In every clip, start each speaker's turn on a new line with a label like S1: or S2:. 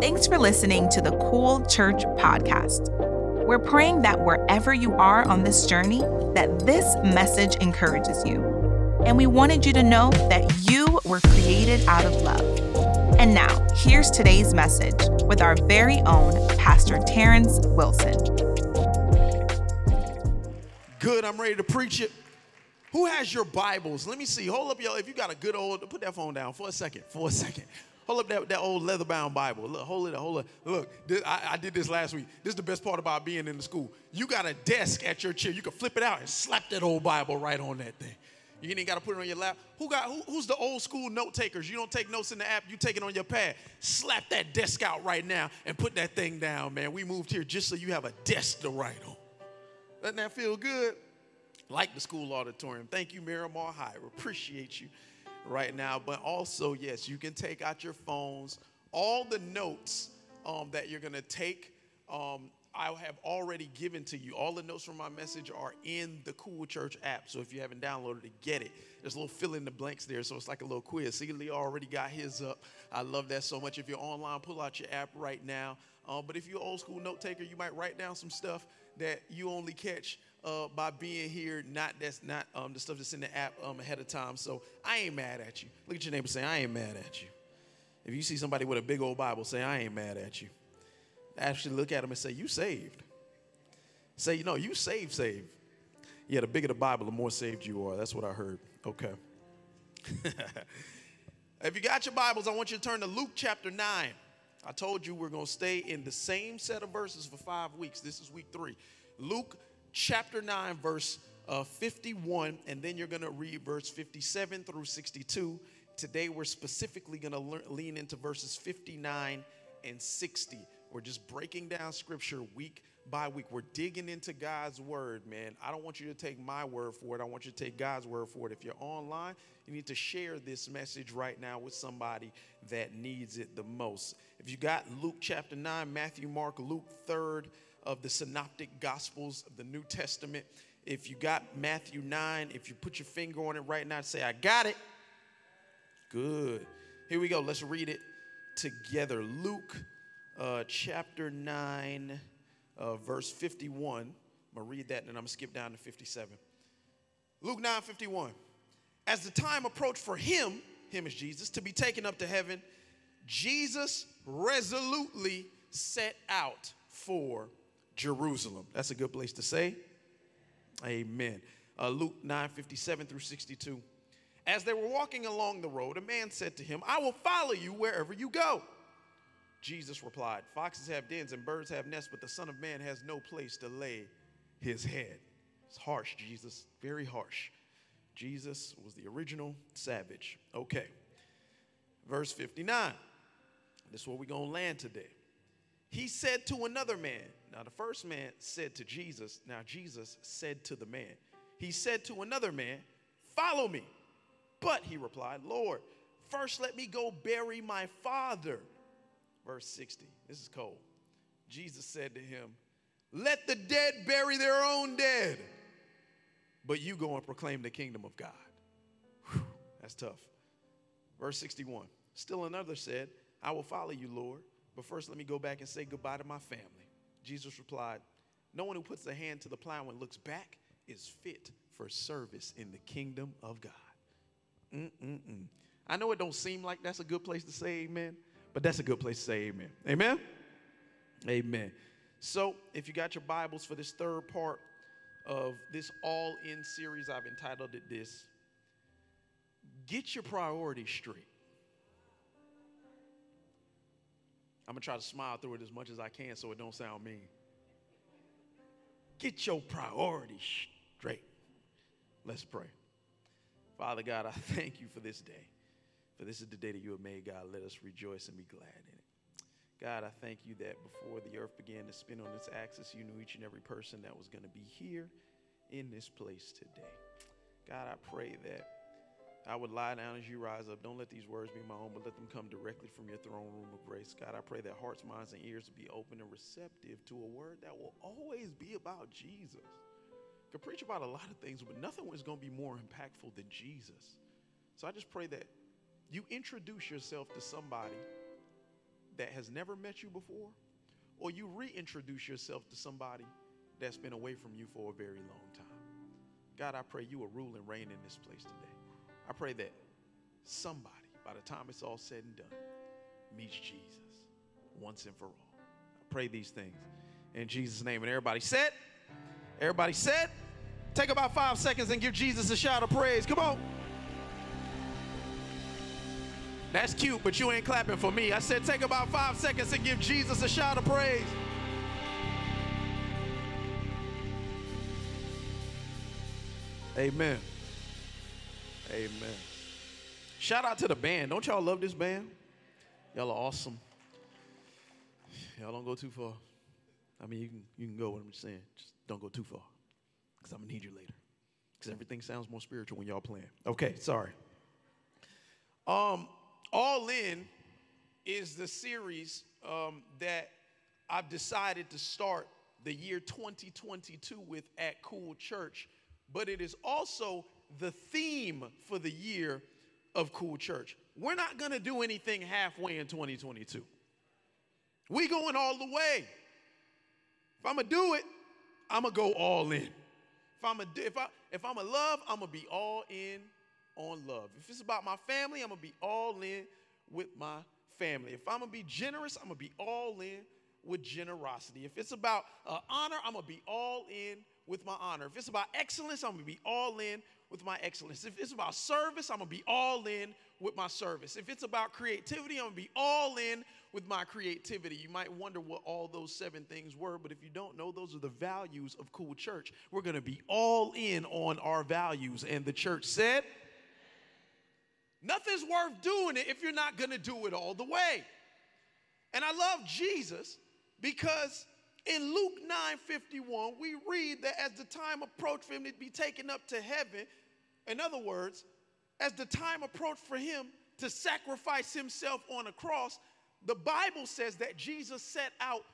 S1: Thanks for listening to the Cool Church podcast. We're praying that wherever you are on this journey, that this message encourages you. And we wanted you to know that you were created out of love. And now, here's today's message with our very own Pastor Terrence Wilson.
S2: Good, I'm ready to preach it. Who has your Bibles? Let me see. Hold up y'all. if you got a good old, put that phone down for a second, for a second. Hold up that, that old leather bound Bible. Look, hold it, up, hold it. Look, this, I, I did this last week. This is the best part about being in the school. You got a desk at your chair. You can flip it out and slap that old Bible right on that thing. You ain't got to put it on your lap. Who got who, who's the old school note takers? You don't take notes in the app, you take it on your pad. Slap that desk out right now and put that thing down, man. We moved here just so you have a desk to write on. Doesn't that feel good? Like the school auditorium. Thank you, Miramar High. Appreciate you right now. But also, yes, you can take out your phones. All the notes um, that you're going to take, um, I have already given to you. All the notes from my message are in the Cool Church app. So if you haven't downloaded it, get it. There's a little fill in the blanks there. So it's like a little quiz. See, Lee already got his up. I love that so much. If you're online, pull out your app right now. Um, but if you're old school note taker, you might write down some stuff that you only catch uh, by being here. Not that's not um, the stuff that's in the app um, ahead of time. So I ain't mad at you. Look at your neighbor Say I ain't mad at you. If you see somebody with a big old Bible, say, I ain't mad at you. Actually, look at them and say, You saved. Say, you know, you saved, saved. Yeah, the bigger the Bible, the more saved you are. That's what I heard. Okay. if you got your Bibles, I want you to turn to Luke chapter 9. I told you we're going to stay in the same set of verses for five weeks. This is week three. Luke chapter 9, verse uh, 51, and then you're going to read verse 57 through 62. Today, we're specifically going to lean into verses 59 and 60. We're just breaking down scripture week by week. We're digging into God's word, man. I don't want you to take my word for it. I want you to take God's word for it. If you're online, you need to share this message right now with somebody that needs it the most. If you got Luke chapter 9, Matthew, Mark, Luke 3rd, of the synoptic gospels of the New Testament. If you got Matthew 9, if you put your finger on it right now, and say, I got it. Good. Here we go. Let's read it together. Luke uh, chapter 9, uh, verse 51. I'm going to read that and then I'm going to skip down to 57. Luke 9 51. As the time approached for him, him is Jesus, to be taken up to heaven, Jesus resolutely set out for Jerusalem. That's a good place to say. Amen. Uh, Luke 9 57 through 62. As they were walking along the road, a man said to him, I will follow you wherever you go. Jesus replied, Foxes have dens and birds have nests, but the Son of Man has no place to lay his head. It's harsh, Jesus, very harsh. Jesus was the original savage. Okay. Verse 59. This is where we're going to land today. He said to another man, now, the first man said to Jesus, now Jesus said to the man, he said to another man, Follow me. But he replied, Lord, first let me go bury my father. Verse 60. This is cold. Jesus said to him, Let the dead bury their own dead, but you go and proclaim the kingdom of God. Whew, that's tough. Verse 61. Still another said, I will follow you, Lord, but first let me go back and say goodbye to my family. Jesus replied, No one who puts a hand to the plow and looks back is fit for service in the kingdom of God. Mm-mm-mm. I know it don't seem like that's a good place to say amen, but that's a good place to say amen. Amen? Amen. So, if you got your Bibles for this third part of this all in series, I've entitled it this Get Your Priorities Straight. I'm gonna try to smile through it as much as I can so it don't sound mean. Get your priorities straight. Let's pray. Father God, I thank you for this day. For this is the day that you have made, God. Let us rejoice and be glad in it. God, I thank you that before the earth began to spin on its axis, you knew each and every person that was going to be here in this place today. God, I pray that I would lie down as you rise up. Don't let these words be my own, but let them come directly from your throne room of grace. God, I pray that hearts, minds, and ears be open and receptive to a word that will always be about Jesus. Could preach about a lot of things, but nothing is going to be more impactful than Jesus. So I just pray that you introduce yourself to somebody that has never met you before, or you reintroduce yourself to somebody that's been away from you for a very long time. God, I pray you will rule and reign in this place today. I pray that somebody, by the time it's all said and done, meets Jesus once and for all. I pray these things in Jesus' name. And everybody said, everybody said, take about five seconds and give Jesus a shout of praise. Come on. That's cute, but you ain't clapping for me. I said, take about five seconds and give Jesus a shout of praise. Amen. Amen. Shout out to the band. Don't y'all love this band? Y'all are awesome. Y'all don't go too far. I mean, you can you can go. What I'm just saying, just don't go too far, because I'm gonna need you later. Because everything sounds more spiritual when y'all playing. Okay, sorry. Um, All In is the series um, that I've decided to start the year 2022 with at Cool Church, but it is also the theme for the year of Cool Church. We're not gonna do anything halfway in 2022. We going all the way. If I'm gonna do it, I'm gonna go all in. If I'm a if I if I'm a love, I'm gonna be all in on love. If it's about my family, I'm gonna be all in with my family. If I'm gonna be generous, I'm gonna be all in with generosity. If it's about uh, honor, I'm gonna be all in with my honor. If it's about excellence, I'm gonna be all in with my excellence. If it's about service, I'm gonna be all in with my service. If it's about creativity, I'm gonna be all in with my creativity. You might wonder what all those seven things were, but if you don't know, those are the values of Cool Church. We're gonna be all in on our values. And the church said, Nothing's worth doing it if you're not gonna do it all the way. And I love Jesus because in Luke 9:51, we read that as the time approached for him to be taken up to heaven, in other words, as the time approached for him to sacrifice himself on a cross, the Bible says that Jesus set out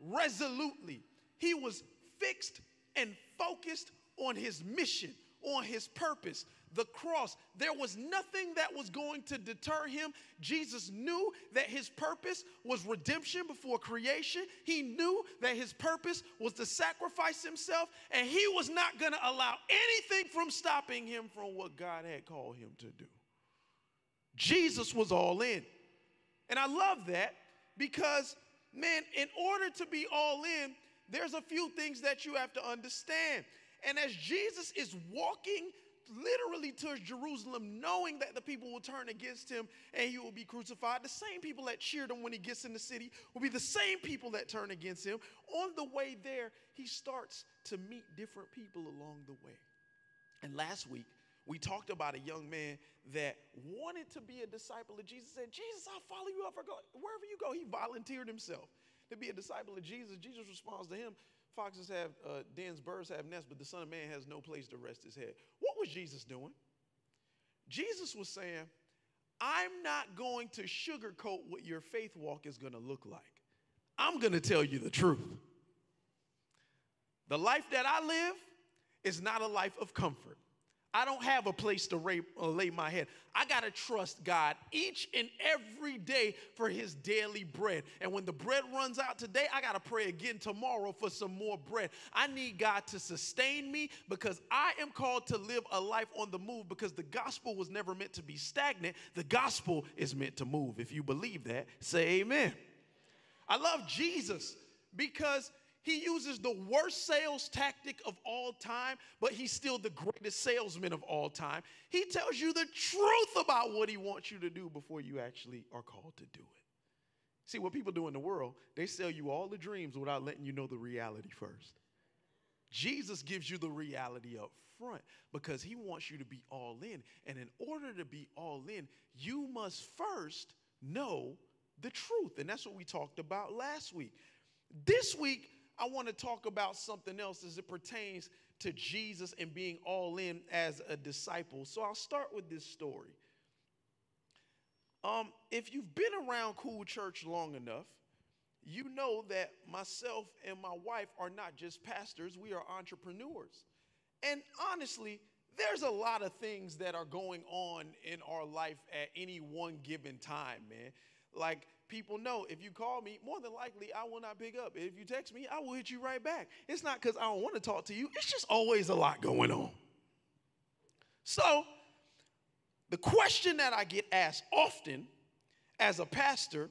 S2: resolutely. He was fixed and focused on his mission, on his purpose, the cross. There was nothing that was going to deter him. Jesus knew that his purpose was redemption before creation. He knew that his purpose was to sacrifice himself, and he was not going to allow anything from stopping him from what God had called him to do. Jesus was all in. And I love that because, man, in order to be all in, there's a few things that you have to understand. And as Jesus is walking literally towards Jerusalem, knowing that the people will turn against him and he will be crucified, the same people that cheered him when he gets in the city will be the same people that turn against him. On the way there, he starts to meet different people along the way. And last week, we talked about a young man that wanted to be a disciple of Jesus. Said, Jesus, I'll follow you wherever you go. He volunteered himself to be a disciple of Jesus. Jesus responds to him, Foxes have uh, dens, birds have nests, but the Son of Man has no place to rest his head. What was Jesus doing? Jesus was saying, I'm not going to sugarcoat what your faith walk is going to look like. I'm going to tell you the truth. The life that I live is not a life of comfort. I don't have a place to lay, uh, lay my head. I got to trust God each and every day for his daily bread. And when the bread runs out today, I got to pray again tomorrow for some more bread. I need God to sustain me because I am called to live a life on the move because the gospel was never meant to be stagnant. The gospel is meant to move. If you believe that, say amen. I love Jesus because he uses the worst sales tactic of all time, but he's still the greatest salesman of all time. He tells you the truth about what he wants you to do before you actually are called to do it. See, what people do in the world, they sell you all the dreams without letting you know the reality first. Jesus gives you the reality up front because he wants you to be all in. And in order to be all in, you must first know the truth. And that's what we talked about last week. This week, I want to talk about something else as it pertains to Jesus and being all in as a disciple. So I'll start with this story. Um, if you've been around Cool Church long enough, you know that myself and my wife are not just pastors, we are entrepreneurs. And honestly, there's a lot of things that are going on in our life at any one given time, man. Like people know if you call me, more than likely I will not pick up. If you text me, I will hit you right back. It's not because I don't want to talk to you, it's just always a lot going on. So, the question that I get asked often as a pastor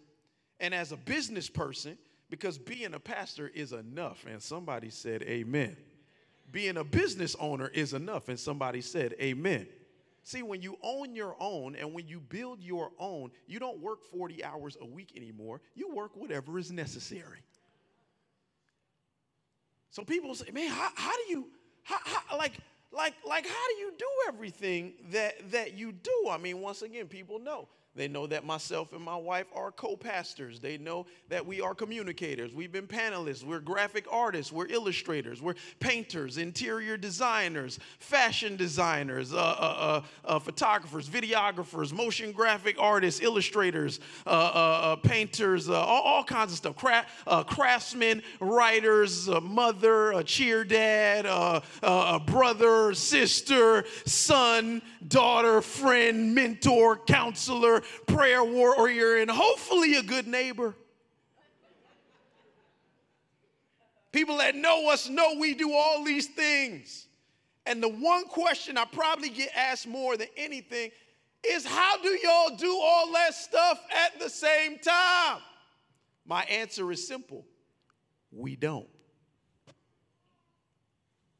S2: and as a business person, because being a pastor is enough, and somebody said amen. Being a business owner is enough, and somebody said amen. See, when you own your own and when you build your own, you don't work 40 hours a week anymore. You work whatever is necessary. So people say, man, how, how do you, how, how, like, like, like, how do you do everything that, that you do? I mean, once again, people know they know that myself and my wife are co pastors. They know that we are communicators. We've been panelists. We're graphic artists. We're illustrators. We're painters, interior designers, fashion designers, uh, uh, uh, uh photographers, videographers, motion graphic artists, illustrators, uh, uh, painters, all, all, kinds of stuff. Cra- craftsmen, writers, mother, a cheer dad, a brother, sister, son, daughter, friend, mentor, counselor prayer warrior, and hopefully a good neighbor. People that know us know we do all these things. And the one question I probably get asked more than anything is how do y'all do all that stuff at the same time? My answer is simple we don't.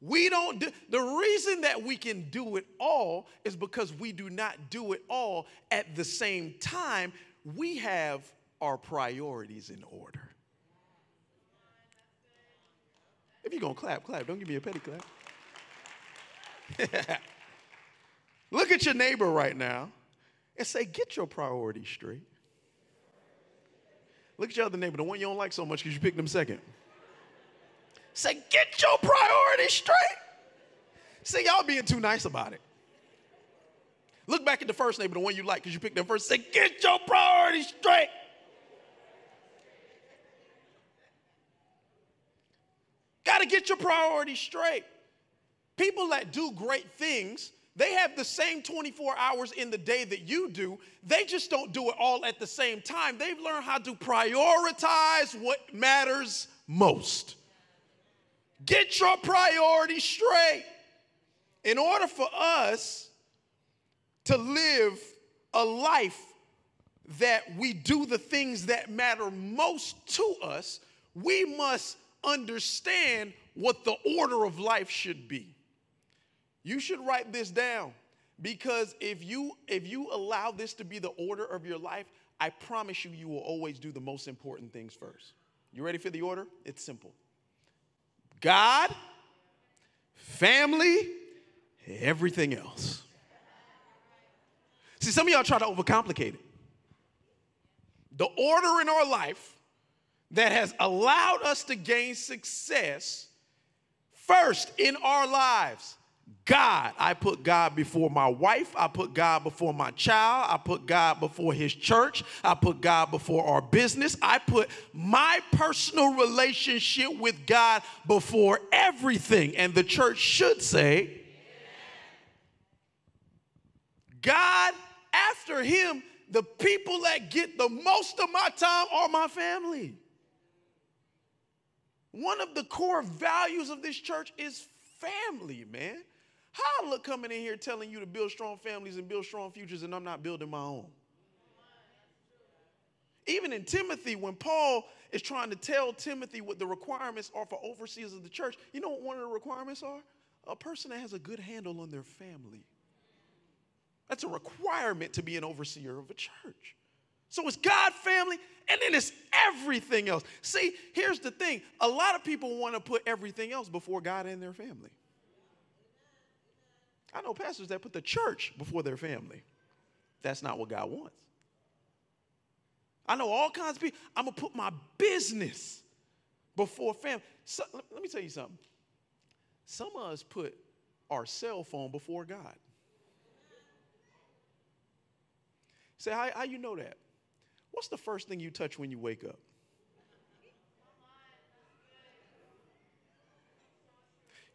S2: We don't do, the reason that we can do it all is because we do not do it all at the same time. We have our priorities in order. If you're to clap, clap. Don't give me a petty clap. Look at your neighbor right now and say, Get your priorities straight. Look at your other neighbor, the one you don't like so much because you picked them second. Say, get your priorities straight. See, y'all being too nice about it. Look back at the first neighbor, the one you like, because you picked them first. Say, get your priorities straight. Got to get your priorities straight. People that do great things, they have the same 24 hours in the day that you do. They just don't do it all at the same time. They've learned how to prioritize what matters most. Get your priorities straight. In order for us to live a life that we do the things that matter most to us, we must understand what the order of life should be. You should write this down because if you if you allow this to be the order of your life, I promise you you will always do the most important things first. You ready for the order? It's simple. God, family, everything else. See, some of y'all try to overcomplicate it. The order in our life that has allowed us to gain success first in our lives God. I put God before my wife. I put God before my child. I put God before his church. I put God before our business. I put my personal relationship with God before everything. And the church should say, God, after him, the people that get the most of my time are my family. One of the core values of this church is family, man. How I look coming in here telling you to build strong families and build strong futures, and I'm not building my own? Even in Timothy, when Paul is trying to tell Timothy what the requirements are for overseers of the church, you know what one of the requirements are? A person that has a good handle on their family. That's a requirement to be an overseer of a church. So it's God, family, and then it's everything else. See, here's the thing a lot of people want to put everything else before God and their family. I know pastors that put the church before their family. That's not what God wants. I know all kinds of people. I'm going to put my business before family. So, let me tell you something. Some of us put our cell phone before God. Say, how, how you know that? What's the first thing you touch when you wake up?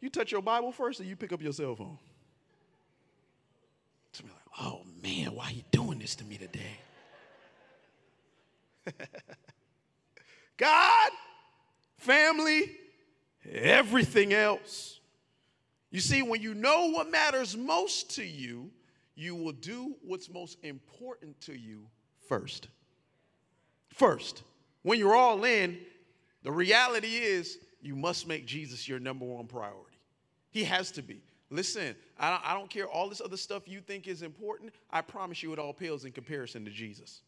S2: You touch your Bible first or you pick up your cell phone? To be like, oh man, why are you doing this to me today? God, family, everything else. You see, when you know what matters most to you, you will do what's most important to you first. First, when you're all in, the reality is you must make Jesus your number one priority. He has to be. Listen, I don't, I don't care all this other stuff you think is important. I promise you it all pales in comparison to Jesus.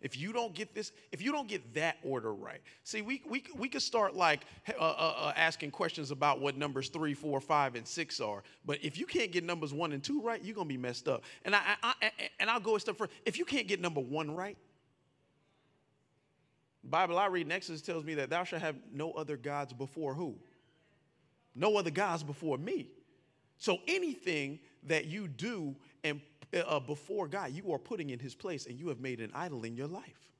S2: If you don't get this, if you don't get that order right, see, we, we, we could start like uh, uh, uh, asking questions about what numbers three, four, five, and six are. But if you can't get numbers one and two right, you're gonna be messed up. And I, I, I and I'll go a step further. If you can't get number one right, Bible I read in Exodus tells me that thou shalt have no other gods before who? No other gods before me. So anything that you do and uh, before God, you are putting in his place and you have made an idol in your life.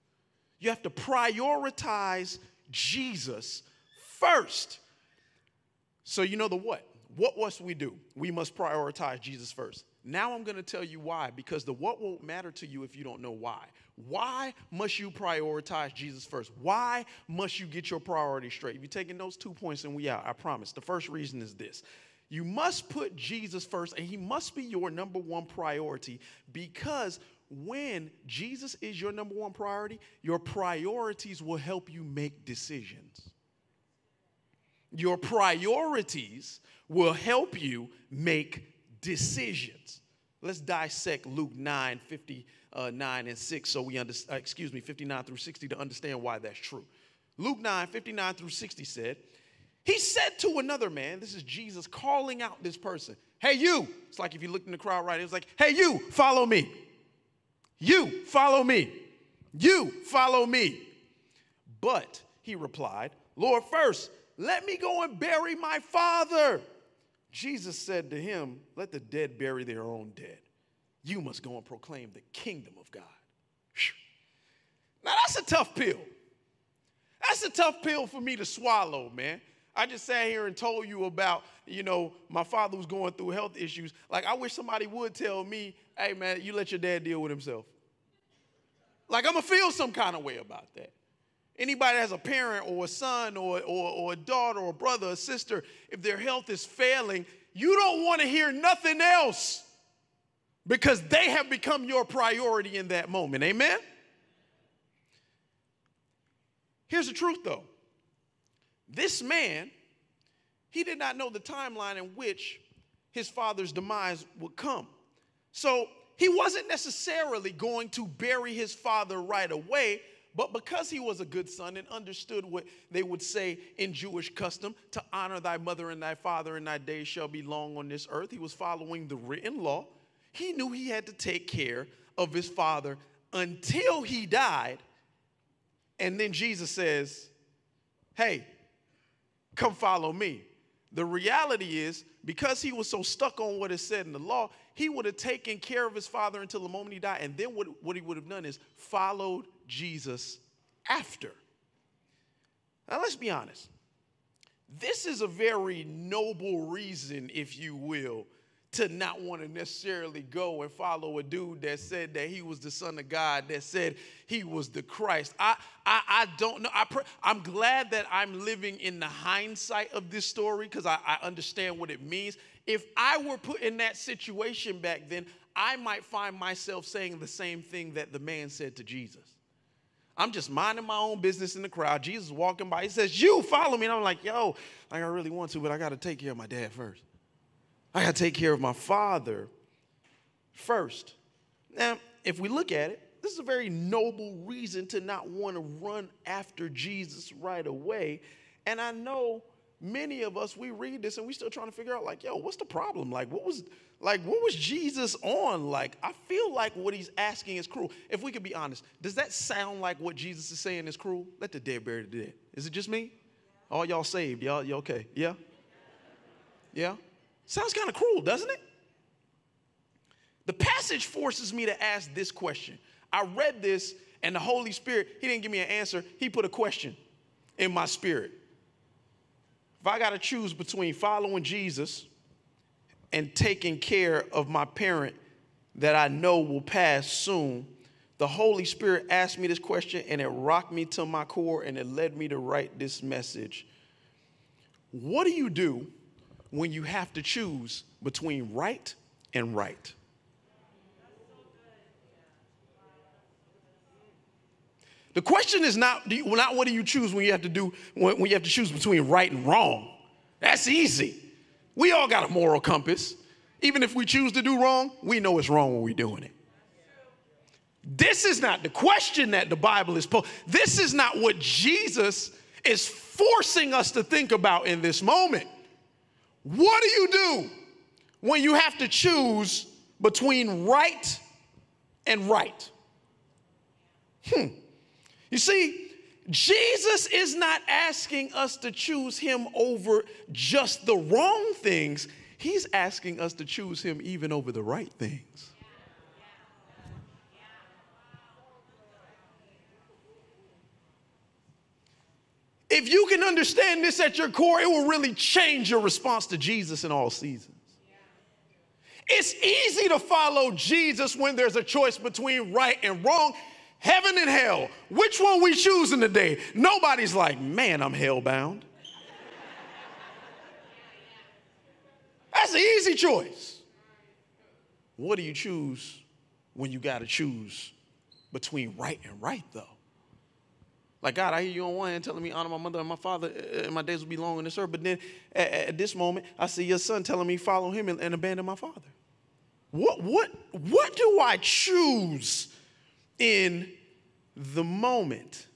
S2: You have to prioritize Jesus first. So you know the what? What must we do? We must prioritize Jesus first. Now I'm going to tell you why, because the what won't matter to you if you don't know why. Why must you prioritize Jesus first? Why must you get your priorities straight? If you're taking those two points and we out, I promise. The first reason is this you must put Jesus first, and he must be your number one priority because when Jesus is your number one priority, your priorities will help you make decisions. Your priorities will help you make decisions. Let's dissect Luke 9, 59 and 6 so we understand, uh, excuse me, 59 through 60 to understand why that's true. Luke 9, 59 through 60 said, he said to another man, this is Jesus calling out this person, hey, you. It's like if you looked in the crowd right, it was like, hey, you, follow me. You, follow me. You, follow me. But he replied, Lord, first, let me go and bury my father. Jesus said to him, Let the dead bury their own dead. You must go and proclaim the kingdom of God. Now, that's a tough pill. That's a tough pill for me to swallow, man. I just sat here and told you about, you know, my father was going through health issues. Like, I wish somebody would tell me, hey, man, you let your dad deal with himself. Like, I'm going to feel some kind of way about that. Anybody that has a parent or a son or, or, or a daughter or a brother or a sister, if their health is failing, you don't want to hear nothing else because they have become your priority in that moment. Amen? Here's the truth though this man, he did not know the timeline in which his father's demise would come. So he wasn't necessarily going to bury his father right away, but because he was a good son and understood what they would say in Jewish custom to honor thy mother and thy father, and thy days shall be long on this earth, he was following the written law. He knew he had to take care of his father until he died. And then Jesus says, Hey, Come follow me. The reality is, because he was so stuck on what is said in the law, he would have taken care of his father until the moment he died. And then what, what he would have done is followed Jesus after. Now, let's be honest. This is a very noble reason, if you will, to not want to necessarily go and follow a dude that said that he was the son of God, that said he was the Christ. I, I, I don't know. I pr- I'm glad that I'm living in the hindsight of this story because I, I understand what it means. If I were put in that situation back then, I might find myself saying the same thing that the man said to Jesus. I'm just minding my own business in the crowd. Jesus walking by. He says, You follow me. And I'm like, Yo, like I really want to, but I got to take care of my dad first. I got to take care of my father first. Now, if we look at it, this is a very noble reason to not want to run after Jesus right away. And I know many of us, we read this and we still trying to figure out, like, yo, what's the problem? Like, what was like what was Jesus on? Like, I feel like what he's asking is cruel. If we could be honest, does that sound like what Jesus is saying is cruel? Let the dead bury the dead. Is it just me? All y'all saved, y'all, you okay? Yeah? Yeah? Sounds kind of cruel, doesn't it? The passage forces me to ask this question. I read this, and the Holy Spirit, He didn't give me an answer, He put a question in my spirit. If I got to choose between following Jesus and taking care of my parent that I know will pass soon, the Holy Spirit asked me this question and it rocked me to my core and it led me to write this message. What do you do when you have to choose between right and right? The question is not, you, not what do you choose when you have to do when, when you have to choose between right and wrong. That's easy. We all got a moral compass. Even if we choose to do wrong, we know it's wrong when we're doing it. This is not the question that the Bible is posed. This is not what Jesus is forcing us to think about in this moment. What do you do when you have to choose between right and right? Hmm. You see, Jesus is not asking us to choose him over just the wrong things. He's asking us to choose him even over the right things. If you can understand this at your core, it will really change your response to Jesus in all seasons. It's easy to follow Jesus when there's a choice between right and wrong. Heaven and hell, which one we choosing today? Nobody's like, man, I'm hellbound. That's an easy choice. What do you choose when you got to choose between right and right, though? Like, God, I hear you on one hand telling me honor my mother and my father, uh, and my days will be long in this earth. But then at, at this moment, I see your son telling me follow him and, and abandon my father. What, what, what do I choose in the moment?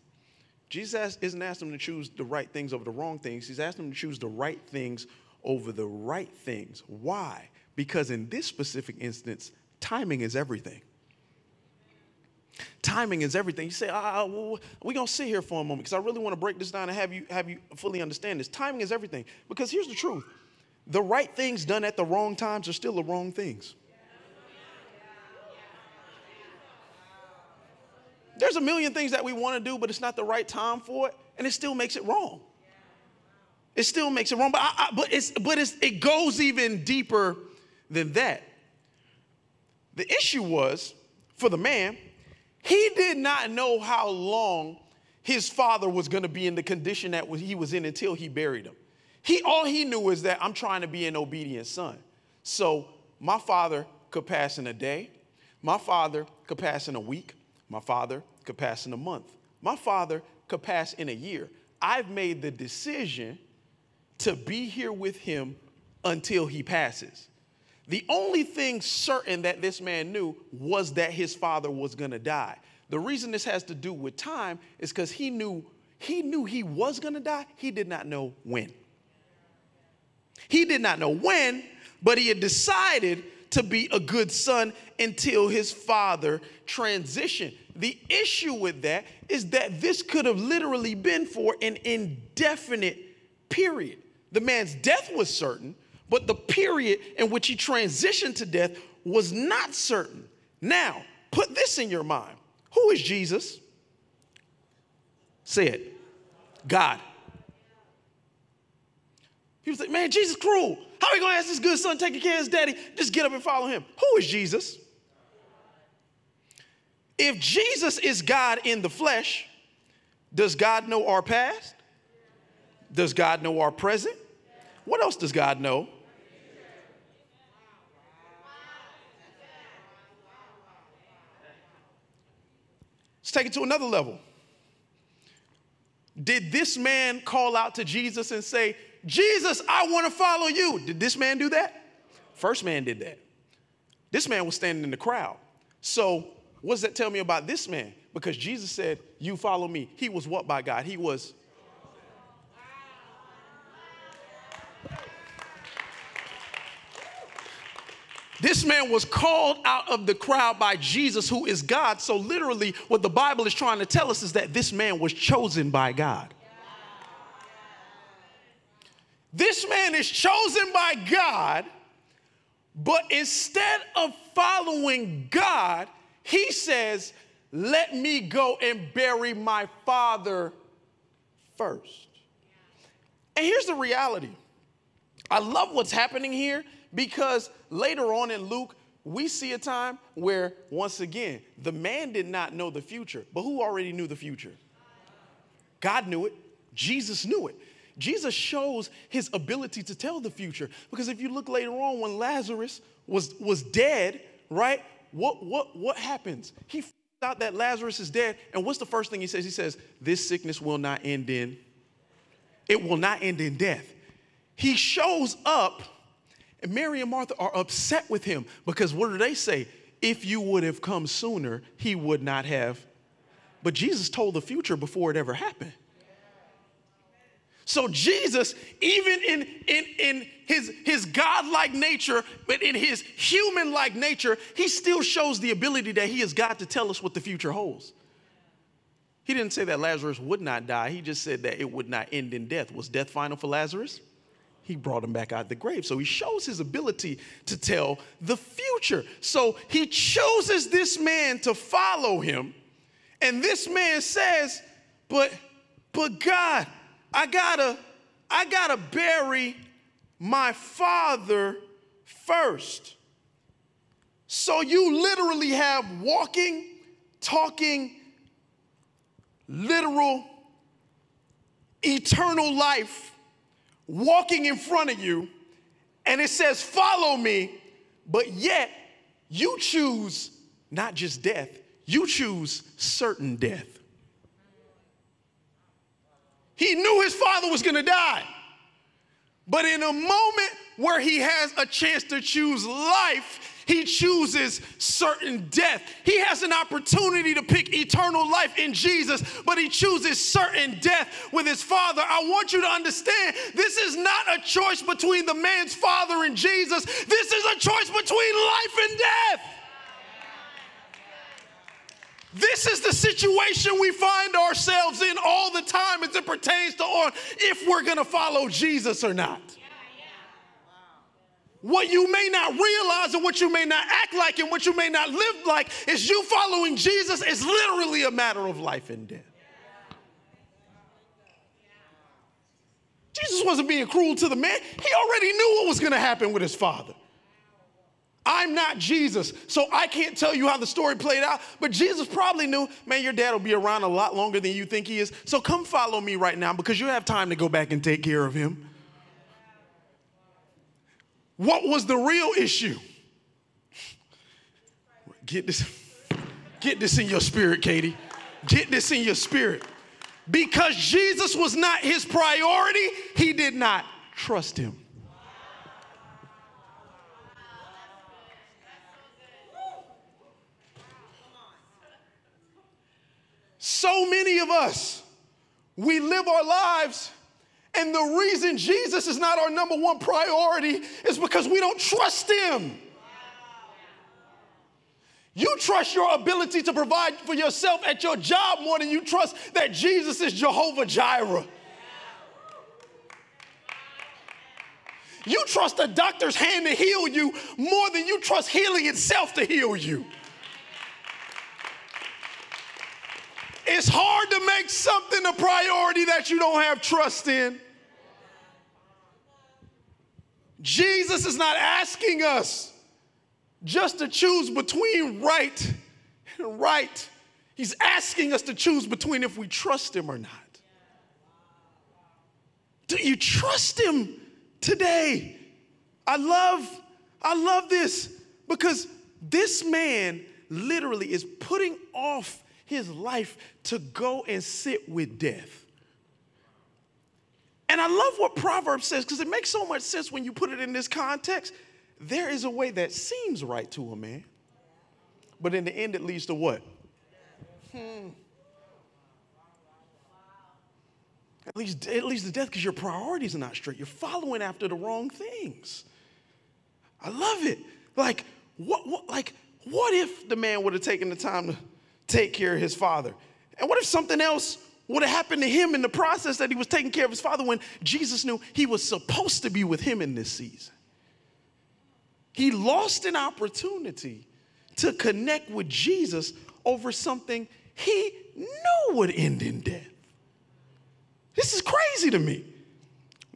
S2: Jesus isn't asking them to choose the right things over the wrong things. He's asking them to choose the right things over the right things. Why? Because in this specific instance, timing is everything. Timing is everything. You say, ah, well, we're going to sit here for a moment because I really want to break this down and have you, have you fully understand this. Timing is everything. Because here's the truth the right things done at the wrong times are still the wrong things. There's a million things that we want to do, but it's not the right time for it, and it still makes it wrong. It still makes it wrong, but, I, I, but, it's, but it's, it goes even deeper than that. The issue was for the man, he did not know how long his father was going to be in the condition that he was in until he buried him. He, all he knew is that I'm trying to be an obedient son. So my father could pass in a day, my father could pass in a week, my father could pass in a month, my father could pass in a year. I've made the decision to be here with him until he passes. The only thing certain that this man knew was that his father was going to die. The reason this has to do with time is because he knew he knew he was going to die. He did not know when. He did not know when, but he had decided to be a good son until his father transitioned. The issue with that is that this could have literally been for an indefinite period. The man's death was certain, but the period in which he transitioned to death was not certain. Now, put this in your mind who is Jesus? Say it God. People say, man, Jesus cruel. How are we going to ask this good son taking care of his daddy? Just get up and follow him. Who is Jesus? If Jesus is God in the flesh, does God know our past? Does God know our present? What else does God know? Let's take it to another level. Did this man call out to Jesus and say, Jesus, I want to follow you? Did this man do that? First man did that. This man was standing in the crowd. So, what does that tell me about this man? Because Jesus said, You follow me. He was what by God? He was This man was called out of the crowd by Jesus, who is God. So, literally, what the Bible is trying to tell us is that this man was chosen by God. This man is chosen by God, but instead of following God, he says, Let me go and bury my father first. And here's the reality I love what's happening here because later on in Luke, we see a time where, once again, the man did not know the future, but who already knew the future? God knew it, Jesus knew it. Jesus shows his ability to tell the future. Because if you look later on when Lazarus was, was dead, right? What, what, what happens? He finds out that Lazarus is dead. And what's the first thing he says? He says, This sickness will not end in, it will not end in death. He shows up, and Mary and Martha are upset with him because what do they say? If you would have come sooner, he would not have. But Jesus told the future before it ever happened. So Jesus, even in, in, in his, his God-like nature, but in his human-like nature, he still shows the ability that he is God to tell us what the future holds. He didn't say that Lazarus would not die. He just said that it would not end in death. Was death final for Lazarus? He brought him back out of the grave. So he shows his ability to tell the future. So he chooses this man to follow him. And this man says, but, but God, I gotta, I gotta bury my father first. So you literally have walking, talking, literal, eternal life walking in front of you, and it says, Follow me, but yet you choose not just death, you choose certain death. He knew his father was gonna die. But in a moment where he has a chance to choose life, he chooses certain death. He has an opportunity to pick eternal life in Jesus, but he chooses certain death with his father. I want you to understand this is not a choice between the man's father and Jesus, this is a choice between life and death. This is the situation we find ourselves in all the time as it pertains to on if we're going to follow Jesus or not. What you may not realize and what you may not act like and what you may not live like is you following Jesus is literally a matter of life and death. Jesus wasn't being cruel to the man. He already knew what was going to happen with his father. I'm not Jesus, so I can't tell you how the story played out, but Jesus probably knew, man, your dad will be around a lot longer than you think he is. So come follow me right now because you have time to go back and take care of him. What was the real issue? Get this, get this in your spirit, Katie. Get this in your spirit. Because Jesus was not his priority, he did not trust him. So many of us, we live our lives, and the reason Jesus is not our number one priority is because we don't trust Him. You trust your ability to provide for yourself at your job more than you trust that Jesus is Jehovah Jireh. You trust a doctor's hand to heal you more than you trust healing itself to heal you. It's hard to make something a priority that you don't have trust in. Jesus is not asking us just to choose between right and right. He's asking us to choose between if we trust him or not. Do you trust him today? I love I love this because this man literally is putting off his life to go and sit with death. And I love what Proverbs says because it makes so much sense when you put it in this context. There is a way that seems right to a man, but in the end, it leads to what? Hmm. At least, it leads to death because your priorities are not straight. You're following after the wrong things. I love it. Like, what, what, like, what if the man would have taken the time to take care of his father. And what if something else would have happened to him in the process that he was taking care of his father when Jesus knew he was supposed to be with him in this season? He lost an opportunity to connect with Jesus over something he knew would end in death. This is crazy to me.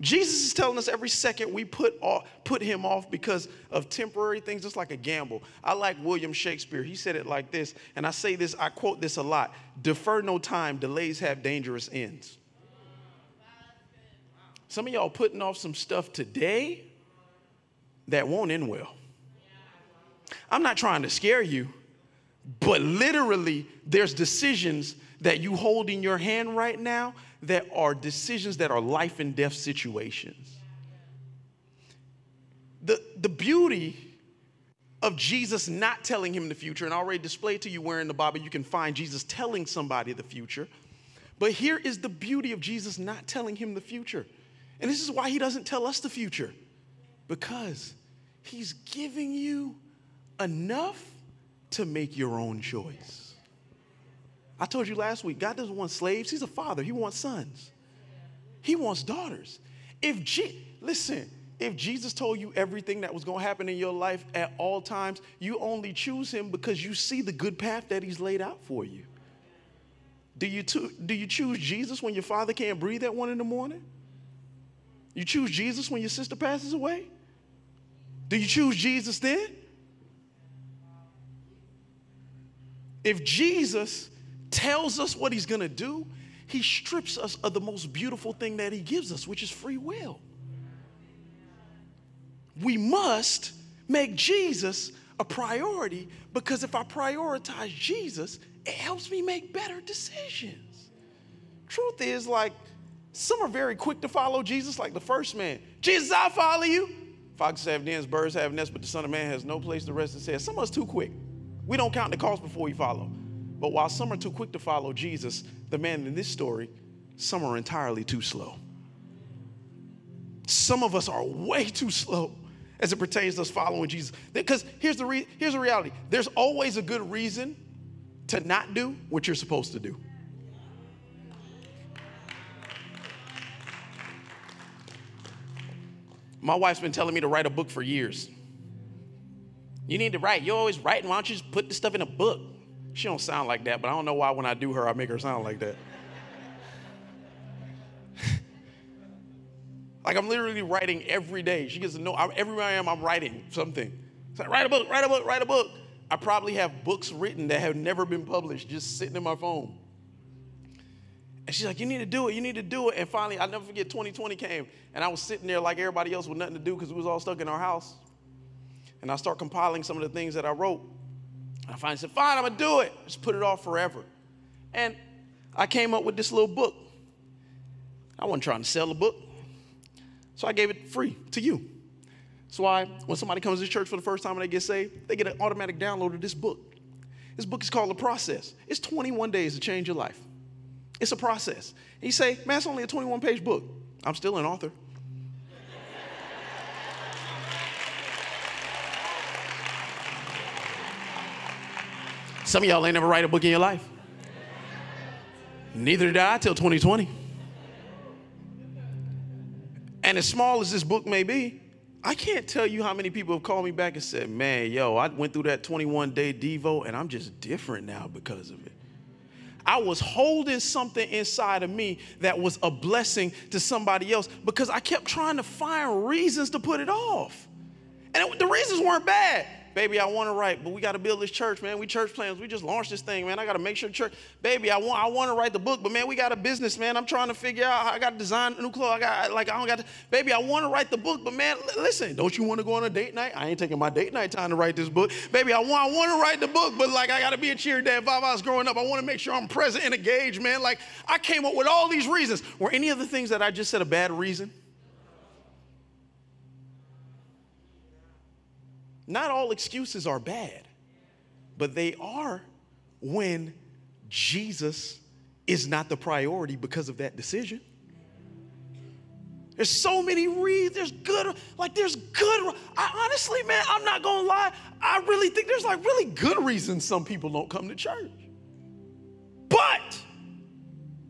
S2: Jesus is telling us every second we put off, put him off because of temporary things, just like a gamble. I like William Shakespeare. He said it like this, and I say this, I quote this a lot defer no time, delays have dangerous ends. Some of y'all putting off some stuff today that won't end well. I'm not trying to scare you, but literally, there's decisions that you hold in your hand right now that are decisions that are life and death situations. The, the beauty of Jesus not telling him the future, and I already displayed to you where in the Bible you can find Jesus telling somebody the future. But here is the beauty of Jesus not telling him the future. And this is why he doesn't tell us the future because he's giving you enough to make your own choice. I told you last week, God doesn't want slaves. He's a father. He wants sons. He wants daughters. If G- listen, if Jesus told you everything that was going to happen in your life at all times, you only choose him because you see the good path that he's laid out for you. Do you, to, do you choose Jesus when your father can't breathe at one in the morning? You choose Jesus when your sister passes away? Do you choose Jesus then? If Jesus tells us what he's gonna do, he strips us of the most beautiful thing that he gives us, which is free will. We must make Jesus a priority because if I prioritize Jesus, it helps me make better decisions. Truth is, like, some are very quick to follow Jesus, like the first man. Jesus, I'll follow you. Foxes have dens, birds have nests, but the Son of Man has no place to rest his head. Some of us too quick. We don't count the cost before we follow. But while some are too quick to follow Jesus, the man in this story, some are entirely too slow. Some of us are way too slow as it pertains to us following Jesus. Because here's the, re- here's the reality there's always a good reason to not do what you're supposed to do. My wife's been telling me to write a book for years. You need to write. You're always writing. Why don't you just put this stuff in a book? She don't sound like that, but I don't know why when I do her, I make her sound like that. like I'm literally writing every day. She gets to know I'm, everywhere I am, I'm writing something. So write a book, write a book, write a book. I probably have books written that have never been published, just sitting in my phone. And she's like, You need to do it, you need to do it. And finally, I'll never forget 2020 came, and I was sitting there like everybody else with nothing to do because we was all stuck in our house. And I start compiling some of the things that I wrote. I finally said, fine, I'm gonna do it. Just put it off forever. And I came up with this little book. I wasn't trying to sell the book. So I gave it free to you. That's why when somebody comes to church for the first time and they get saved, they get an automatic download of this book. This book is called The Process. It's 21 days to change your life. It's a process. And you say, man, it's only a 21 page book. I'm still an author. Some of y'all ain't never write a book in your life. Neither did I till 2020. And as small as this book may be, I can't tell you how many people have called me back and said, Man, yo, I went through that 21 day Devo and I'm just different now because of it. I was holding something inside of me that was a blessing to somebody else because I kept trying to find reasons to put it off. And it, the reasons weren't bad baby, I want to write, but we got to build this church, man. We church plans. We just launched this thing, man. I got to make sure church, baby, I want, I want to write the book, but man, we got a business, man. I'm trying to figure out. I got to design new clothes. I got like I don't got, to, baby, I want to write the book, but man, listen, don't you want to go on a date night? I ain't taking my date night time to write this book, baby. I want, I want to write the book, but like I got to be a cheer dad. Five hours growing up, I want to make sure I'm present and engaged, man. Like I came up with all these reasons. Were any of the things that I just said a bad reason? Not all excuses are bad, but they are when Jesus is not the priority because of that decision. There's so many reasons. There's good, like there's good. I honestly, man, I'm not gonna lie. I really think there's like really good reasons some people don't come to church. But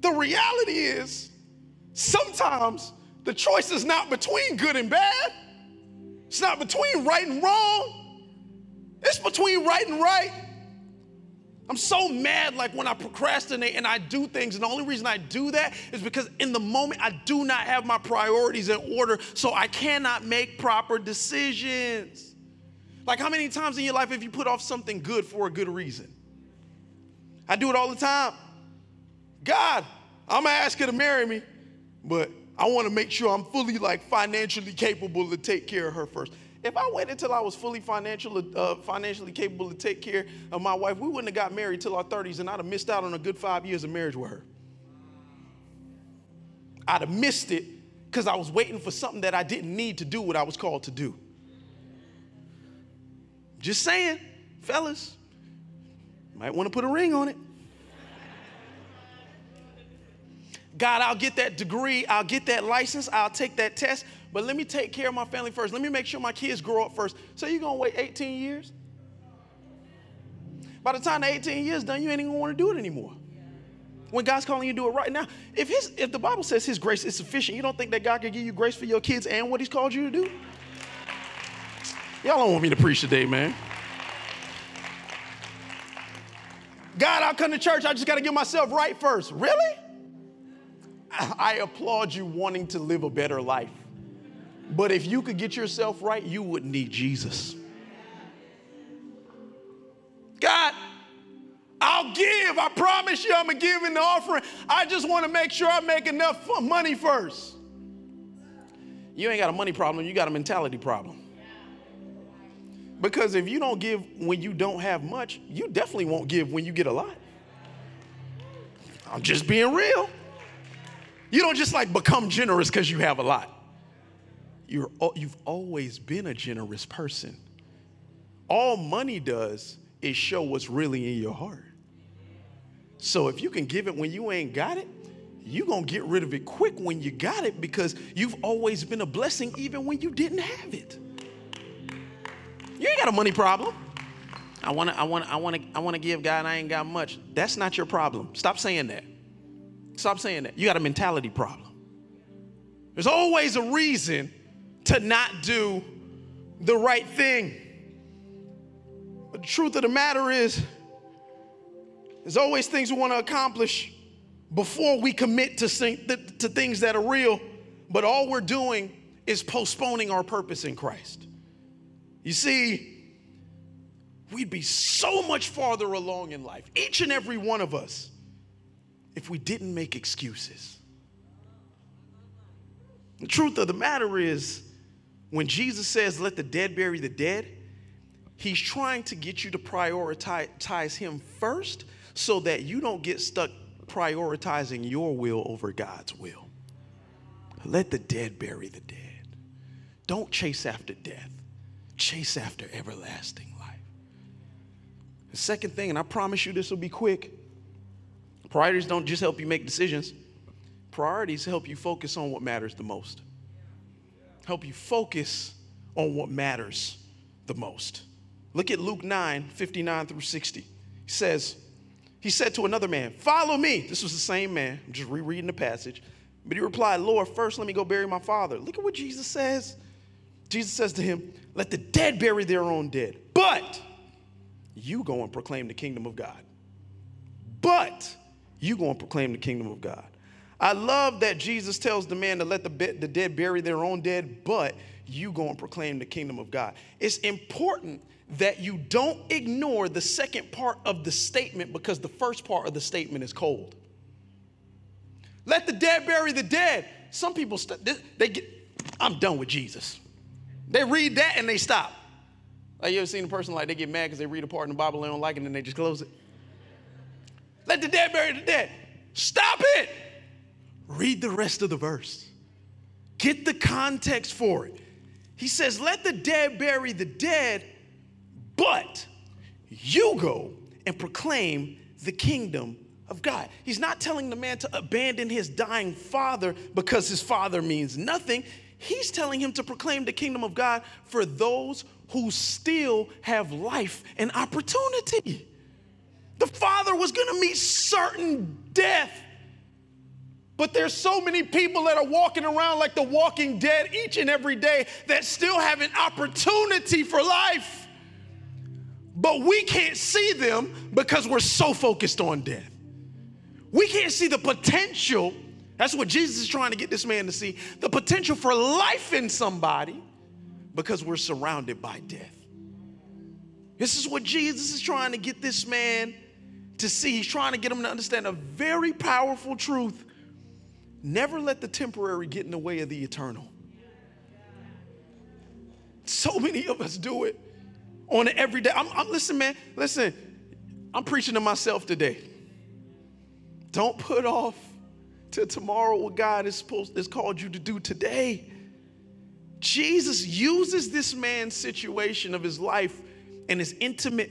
S2: the reality is, sometimes the choice is not between good and bad. It's not between right and wrong, it's between right and right. I'm so mad like when I procrastinate and I do things. And the only reason I do that is because in the moment I do not have my priorities in order, so I cannot make proper decisions. Like, how many times in your life have you put off something good for a good reason? I do it all the time. God, I'm gonna ask her to marry me, but I wanna make sure I'm fully like financially capable to take care of her first. If I waited until I was fully financial, uh, financially capable to take care of my wife, we wouldn't have got married till our 30s and I'd have missed out on a good five years of marriage with her. I'd have missed it because I was waiting for something that I didn't need to do what I was called to do. Just saying, fellas, might want to put a ring on it. God, I'll get that degree, I'll get that license, I'll take that test, but let me take care of my family first. Let me make sure my kids grow up first. So you're gonna wait 18 years? By the time the 18 years done, you ain't even gonna wanna do it anymore. When God's calling you to do it right now, if his if the Bible says his grace is sufficient, you don't think that God can give you grace for your kids and what he's called you to do? Y'all don't want me to preach today, man. God, I'll come to church. I just got to get myself right first. Really? I applaud you wanting to live a better life. But if you could get yourself right, you wouldn't need Jesus. God, I'll give. I promise you I'm going to give in the offering. I just want to make sure I make enough money first. You ain't got a money problem, you got a mentality problem. Because if you don't give when you don't have much, you definitely won't give when you get a lot. I'm just being real. You don't just like become generous because you have a lot. You're, you've always been a generous person. All money does is show what's really in your heart. So if you can give it when you ain't got it, you're going to get rid of it quick when you got it because you've always been a blessing even when you didn't have it. You ain't got a money problem. I want to I want to I want to I want to give God I ain't got much. That's not your problem. Stop saying that. Stop saying that. You got a mentality problem. There's always a reason to not do the right thing. But the truth of the matter is, there's always things we want to accomplish before we commit to, to things that are real, but all we're doing is postponing our purpose in Christ. You see, we'd be so much farther along in life, each and every one of us, if we didn't make excuses. The truth of the matter is, when Jesus says, let the dead bury the dead, he's trying to get you to prioritize him first so that you don't get stuck prioritizing your will over God's will. Let the dead bury the dead. Don't chase after death, chase after everlasting life. The second thing, and I promise you this will be quick priorities don't just help you make decisions, priorities help you focus on what matters the most. Help you focus on what matters the most. Look at Luke 9 59 through 60. He says, he said to another man, Follow me. This was the same man. I'm just rereading the passage. But he replied, Lord, first let me go bury my father. Look at what Jesus says. Jesus says to him, Let the dead bury their own dead. But you go and proclaim the kingdom of God. But you go and proclaim the kingdom of God. I love that Jesus tells the man to let the, the dead bury their own dead, but you go and proclaim the kingdom of God. It's important that you don't ignore the second part of the statement because the first part of the statement is cold. Let the dead bury the dead. Some people, st- they get, I'm done with Jesus. They read that and they stop. Like you ever seen a person like they get mad because they read a part in the Bible they don't like it and then they just close it? Let the dead bury the dead. Stop it. Read the rest of the verse. Get the context for it. He says, Let the dead bury the dead but you go and proclaim the kingdom of God. He's not telling the man to abandon his dying father because his father means nothing. He's telling him to proclaim the kingdom of God for those who still have life and opportunity. The father was going to meet certain death. But there's so many people that are walking around like the walking dead each and every day that still have an opportunity for life. but we can't see them because we're so focused on death. We can't see the potential. That's what Jesus is trying to get this man to see the potential for life in somebody because we're surrounded by death. This is what Jesus is trying to get this man to see. He's trying to get him to understand a very powerful truth. Never let the temporary get in the way of the eternal. So many of us do it on everyday. I'm, I'm listen, man. Listen, I'm preaching to myself today. Don't put off till tomorrow what God is supposed is called you to do today. Jesus uses this man's situation of his life and his intimate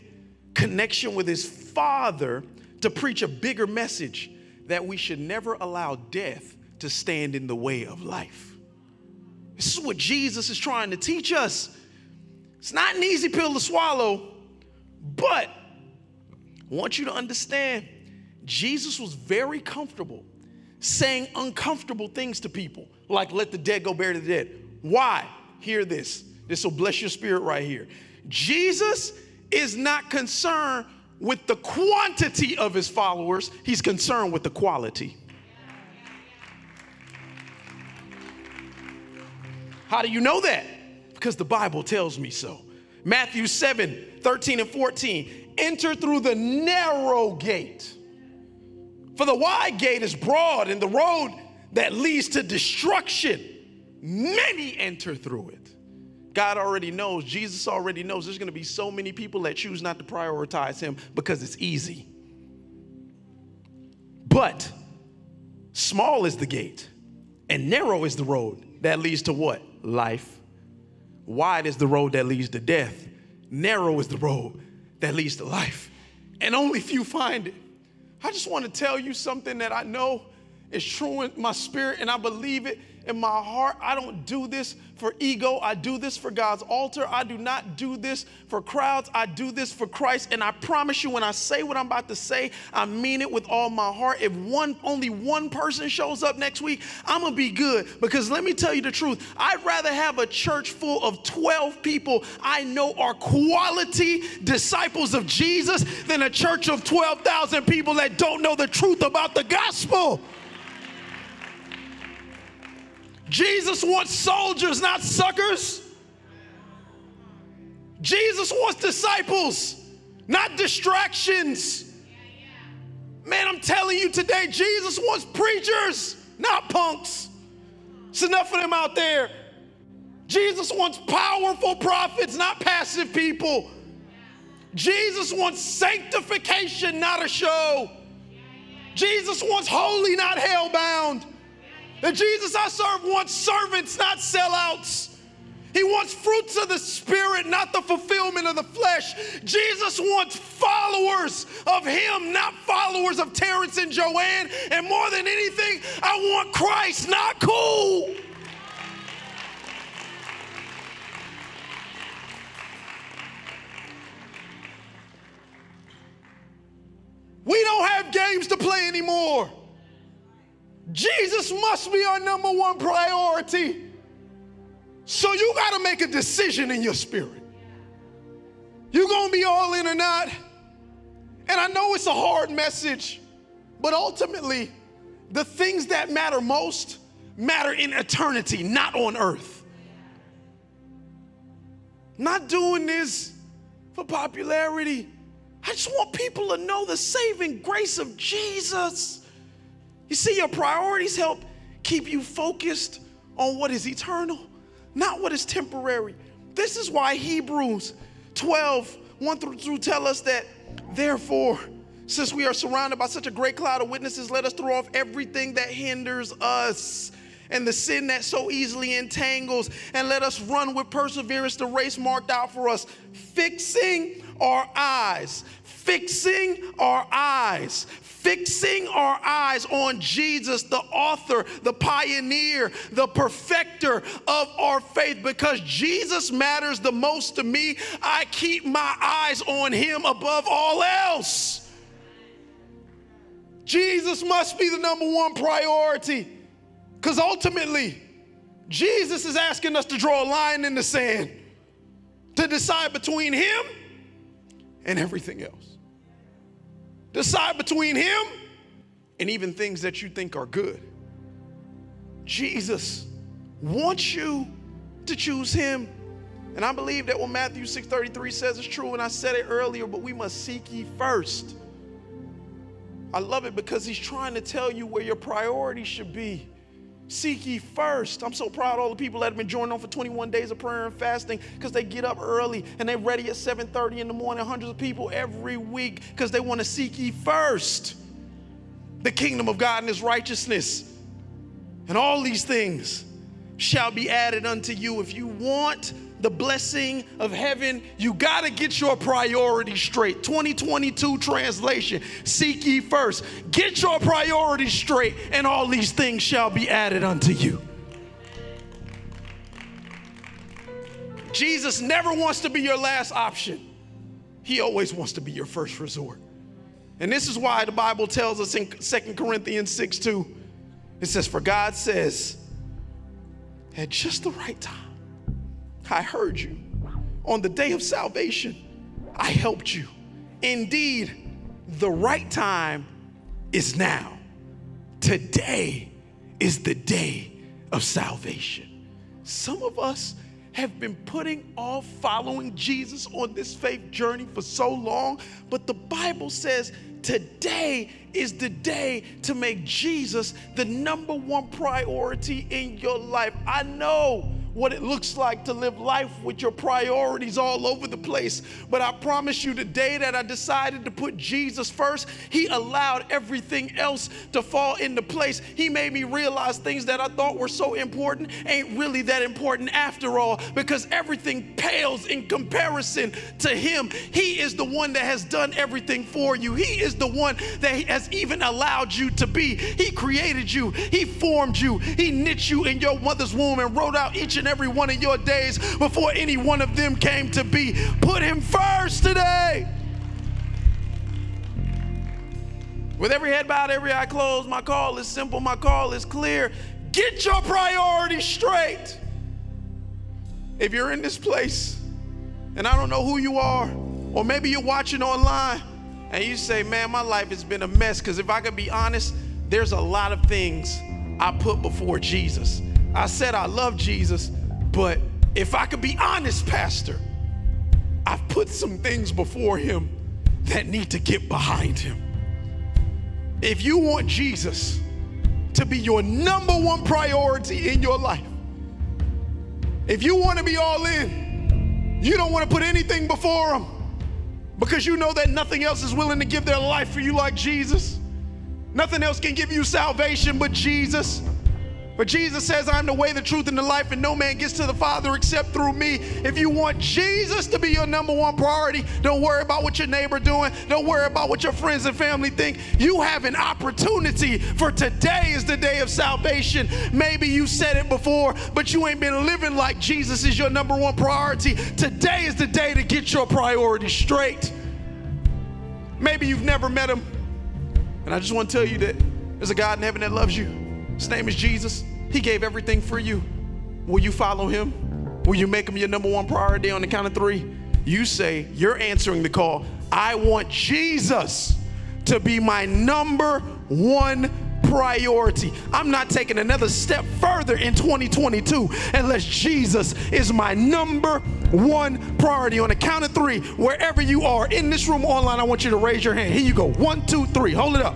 S2: connection with his father to preach a bigger message that we should never allow death to stand in the way of life. This is what Jesus is trying to teach us. It's not an easy pill to swallow, but I want you to understand Jesus was very comfortable saying uncomfortable things to people, like let the dead go bury the dead. Why? Hear this. This will bless your spirit right here. Jesus is not concerned with the quantity of his followers, he's concerned with the quality. How do you know that? Because the Bible tells me so. Matthew 7 13 and 14. Enter through the narrow gate. For the wide gate is broad, and the road that leads to destruction, many enter through it. God already knows, Jesus already knows there's gonna be so many people that choose not to prioritize Him because it's easy. But small is the gate, and narrow is the road that leads to what? Life. Wide is the road that leads to death, narrow is the road that leads to life, and only few find it. I just want to tell you something that I know is true in my spirit, and I believe it in my heart. I don't do this for ego. I do this for God's altar. I do not do this for crowds. I do this for Christ. And I promise you, when I say what I'm about to say, I mean it with all my heart. If one only one person shows up next week, I'm gonna be good. Because let me tell you the truth. I'd rather have a church full of 12 people I know are quality disciples of Jesus than a church of 12,000 people that don't know the truth about the gospel. Jesus wants soldiers, not suckers. Jesus wants disciples, not distractions. Man, I'm telling you today, Jesus wants preachers, not punks. It's enough of them out there. Jesus wants powerful prophets, not passive people. Jesus wants sanctification, not a show. Jesus wants holy, not hell-bound. The Jesus I serve wants servants, not sellouts. He wants fruits of the Spirit, not the fulfillment of the flesh. Jesus wants followers of Him, not followers of Terrence and Joanne. And more than anything, I want Christ, not cool. We don't have games to play anymore. Jesus must be our number one priority. So you got to make a decision in your spirit. You going to be all in or not? And I know it's a hard message, but ultimately, the things that matter most matter in eternity, not on earth. Not doing this for popularity. I just want people to know the saving grace of Jesus. You see, your priorities help keep you focused on what is eternal, not what is temporary. This is why Hebrews 12, 1 through 2 tell us that, therefore, since we are surrounded by such a great cloud of witnesses, let us throw off everything that hinders us and the sin that so easily entangles, and let us run with perseverance the race marked out for us, fixing our eyes, fixing our eyes, fixing our eyes on Jesus, the author, the pioneer, the perfecter of our faith. Because Jesus matters the most to me, I keep my eyes on him above all else. Jesus must be the number one priority. Because ultimately, Jesus is asking us to draw a line in the sand to decide between him and everything else. Decide between him and even things that you think are good. Jesus wants you to choose him. And I believe that what Matthew 6:33 says is true, and I said it earlier, but we must seek ye first. I love it because he's trying to tell you where your priorities should be. Seek ye first. I'm so proud of all the people that have been joining on for 21 days of prayer and fasting because they get up early and they're ready at 7:30 in the morning. Hundreds of people every week because they want to seek ye first the kingdom of God and his righteousness. And all these things shall be added unto you. If you want the blessing of heaven, you got to get your priorities straight. 2022 translation Seek ye first. Get your priorities straight, and all these things shall be added unto you. Jesus never wants to be your last option, He always wants to be your first resort. And this is why the Bible tells us in 2 Corinthians 6 2, it says, For God says, at just the right time, I heard you. On the day of salvation, I helped you. Indeed, the right time is now. Today is the day of salvation. Some of us have been putting off following Jesus on this faith journey for so long, but the Bible says today is the day to make Jesus the number one priority in your life. I know what it looks like to live life with your priorities all over the place. But I promise you, the day that I decided to put Jesus first, He allowed everything else to fall into place. He made me realize things that I thought were so important ain't really that important after all, because everything pales in comparison to Him. He is the one that has done everything for you, He is the one that has even allowed you to be. He created you, He formed you, He knit you in your mother's womb and wrote out each and and every one of your days before any one of them came to be. Put him first today. With every head bowed, every eye closed, my call is simple, my call is clear. Get your priorities straight. If you're in this place and I don't know who you are, or maybe you're watching online and you say, Man, my life has been a mess. Because if I could be honest, there's a lot of things I put before Jesus. I said I love Jesus, but if I could be honest, Pastor, I've put some things before him that need to get behind him. If you want Jesus to be your number one priority in your life, if you want to be all in, you don't want to put anything before him because you know that nothing else is willing to give their life for you like Jesus. Nothing else can give you salvation but Jesus. But Jesus says, I'm the way, the truth, and the life, and no man gets to the Father except through me. If you want Jesus to be your number one priority, don't worry about what your neighbor doing. Don't worry about what your friends and family think. You have an opportunity for today is the day of salvation. Maybe you said it before, but you ain't been living like Jesus is your number one priority. Today is the day to get your priorities straight. Maybe you've never met him. And I just want to tell you that there's a God in heaven that loves you. His name is Jesus. He gave everything for you. Will you follow him? Will you make him your number one priority on the count of three? You say, you're answering the call. I want Jesus to be my number one priority. I'm not taking another step further in 2022 unless Jesus is my number one priority. On the count of three, wherever you are in this room online, I want you to raise your hand. Here you go. One, two, three. Hold it up.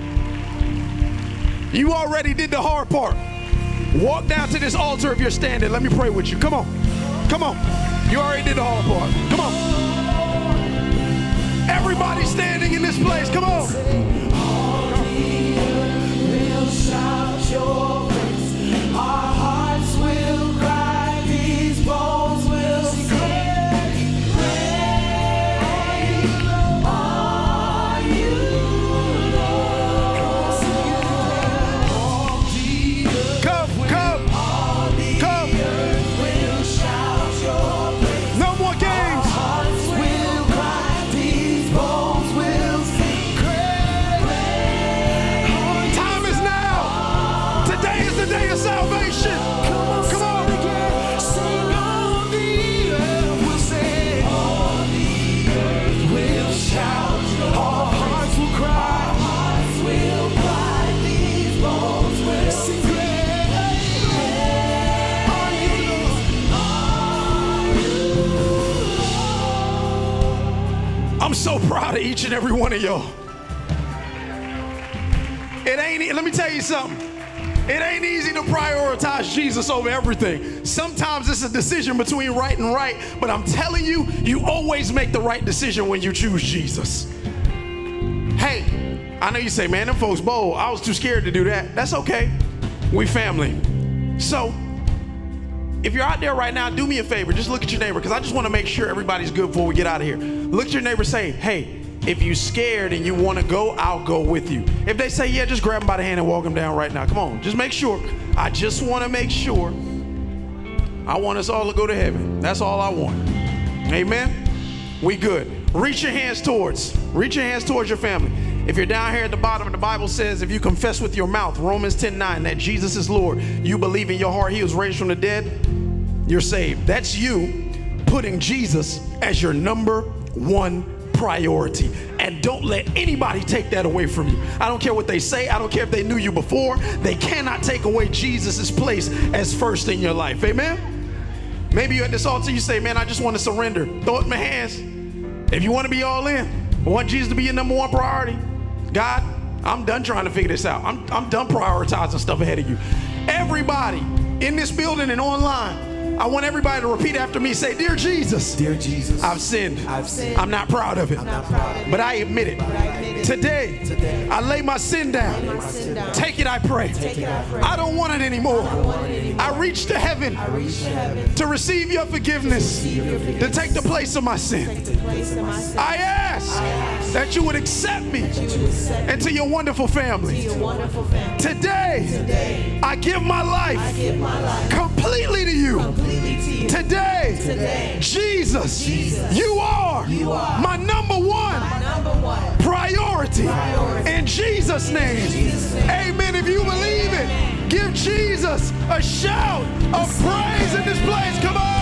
S2: You already did the hard part. Walk down to this altar if you're standing. Let me pray with you. Come on. Come on. You already did the hard part. Come on. Everybody standing in this place. Come on. I'm one of y'all. It ain't, let me tell you something. It ain't easy to prioritize Jesus over everything. Sometimes it's a decision between right and right, but I'm telling you, you always make the right decision when you choose Jesus. Hey, I know you say, man, them folks bold. I was too scared to do that. That's okay. We family. So, if you're out there right now, do me a favor. Just look at your neighbor because I just want to make sure everybody's good before we get out of here. Look at your neighbor say, hey, if you're scared and you want to go, I'll go with you. If they say, yeah, just grab them by the hand and walk them down right now. Come on, just make sure. I just want to make sure. I want us all to go to heaven. That's all I want. Amen. We good. Reach your hands towards. Reach your hands towards your family. If you're down here at the bottom, the Bible says, if you confess with your mouth, Romans 10 9, that Jesus is Lord, you believe in your heart he was raised from the dead, you're saved. That's you putting Jesus as your number one priority. And don't let anybody take that away from you. I don't care what they say, I don't care if they knew you before. They cannot take away Jesus' place as first in your life. Amen? Maybe you're at this altar, you say, Man, I just want to surrender. Throw it in my hands. If you want to be all in, I want Jesus to be your number one priority. God, I'm done trying to figure this out. I'm, I'm done prioritizing stuff ahead of you. Everybody in this building and online, I want everybody to repeat after me. Say, Dear Jesus,
S3: Dear Jesus,
S2: I've sinned.
S3: I've sinned.
S2: I'm not proud of it.
S3: not proud of it.
S2: But I admit it.
S3: I admit it.
S2: Today,
S3: Today,
S2: I lay my sin down.
S3: my sin down.
S2: Take it, I pray.
S3: Take it, I pray.
S2: I don't want it anymore.
S3: I, want it anymore.
S2: I reach to heaven
S3: I reach to heaven
S2: to receive your forgiveness,
S3: receive your
S2: to take the place of my sin.
S3: take the place of my sin.
S2: I ask
S3: ask
S2: that you would accept me into your wonderful
S3: to
S2: family.
S3: your wonderful family.
S2: Today,
S3: Today,
S2: I give my life.
S3: I
S2: life
S3: give my life
S2: completely to you.
S3: completely
S2: Today, Jesus, you are my number one priority. In. Jesus' name. Amen. If you believe it, give Jesus a shout of praise in this place. Come on.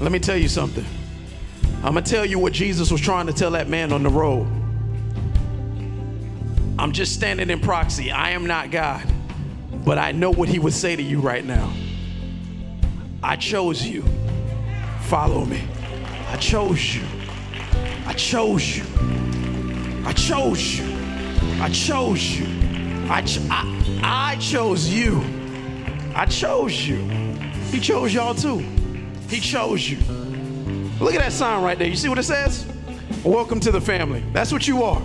S2: Let me tell you something. I'm going to tell you what Jesus was trying to tell that man on the road. I'm just standing in proxy. I am not God, but I know what he would say to you right now. I chose you. Follow me. I chose you. I chose you. I chose you. I chose you. I, ch- I, I chose you. I chose you. He chose y'all too. He chose you. Look at that sign right there. You see what it says? Welcome to the family. That's what you are.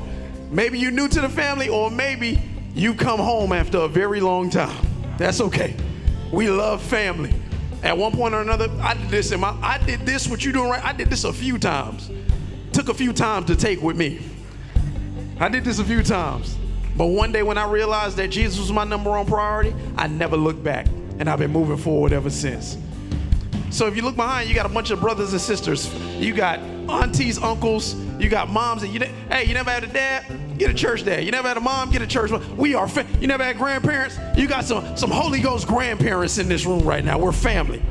S2: Maybe you're new to the family, or maybe you come home after a very long time. That's okay. We love family. At one point or another, I did this in my I did this, what you doing right? I did this a few times. Took a few times to take with me. I did this a few times. But one day when I realized that Jesus was my number one priority, I never looked back. And I've been moving forward ever since. So if you look behind, you got a bunch of brothers and sisters. You got aunties, uncles. You got moms. And you, hey, you never had a dad? Get a church dad. You never had a mom? Get a church mom. We are. Fa- you never had grandparents? You got some some Holy Ghost grandparents in this room right now. We're family.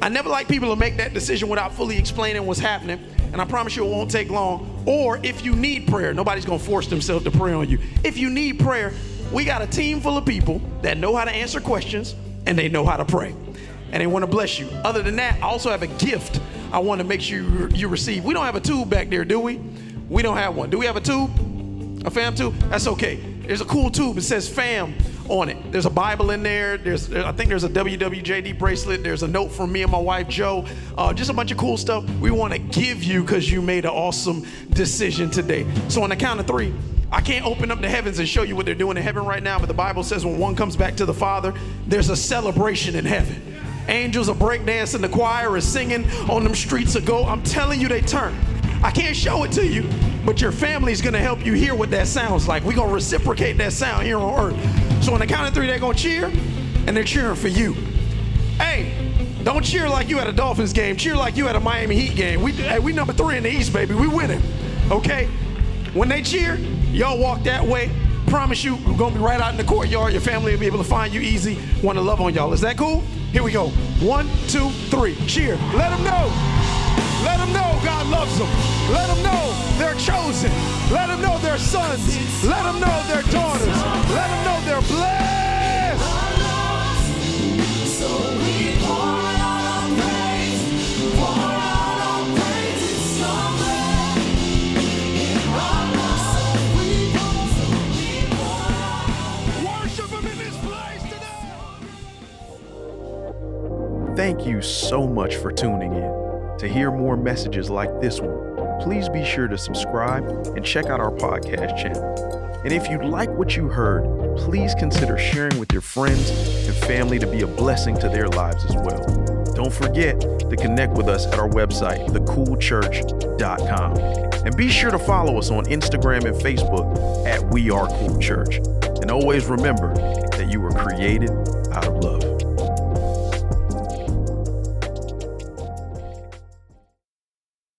S2: I never like people to make that decision without fully explaining what's happening. And I promise you it won't take long. Or if you need prayer, nobody's gonna force themselves to pray on you. If you need prayer, we got a team full of people that know how to answer questions and they know how to pray. And they want to bless you. Other than that, I also have a gift I want to make sure you, receive. We don't have a tube back there, do we? We don't have one. Do we have a tube? A fam tube? That's okay. There's a cool tube. It says fam on it. There's a Bible in there. There's, I think there's a WWJD bracelet. There's a note from me and my wife Joe. Uh, just a bunch of cool stuff we want to give you because you made an awesome decision today. So on the count of three, I can't open up the heavens and show you what they're doing in heaven right now, but the Bible says when one comes back to the Father, there's a celebration in heaven. Angels are breakdancing, the choir is singing on them streets of gold. I'm telling you, they turn. I can't show it to you, but your family's gonna help you hear what that sounds like. We're gonna reciprocate that sound here on earth. So on the count of three, they're gonna cheer, and they're cheering for you. Hey, don't cheer like you at a Dolphins game. Cheer like you at a Miami Heat game. We, hey, we number three in the East, baby. We winning. Okay? When they cheer, y'all walk that way.
S4: Promise you, we're gonna be right out in the courtyard. Your family will be able to find you easy. Want to love on y'all. Is that cool? Here we go. One, two, three. Cheer. Let them know. Let them know God loves them. Let them know they're chosen. Let them know they're sons. Let them know they're daughters. Let them know they're blessed.
S3: So we
S2: Thank you so much for tuning in. To hear more messages like this one, please be sure to subscribe and check out our podcast channel. And if you like what you heard, please consider sharing with your friends and family to be a blessing to their lives as well. Don't forget to connect with us at our website, thecoolchurch.com. And be sure to follow us on Instagram and Facebook at We Are Cool Church. And always remember that you were created out of love.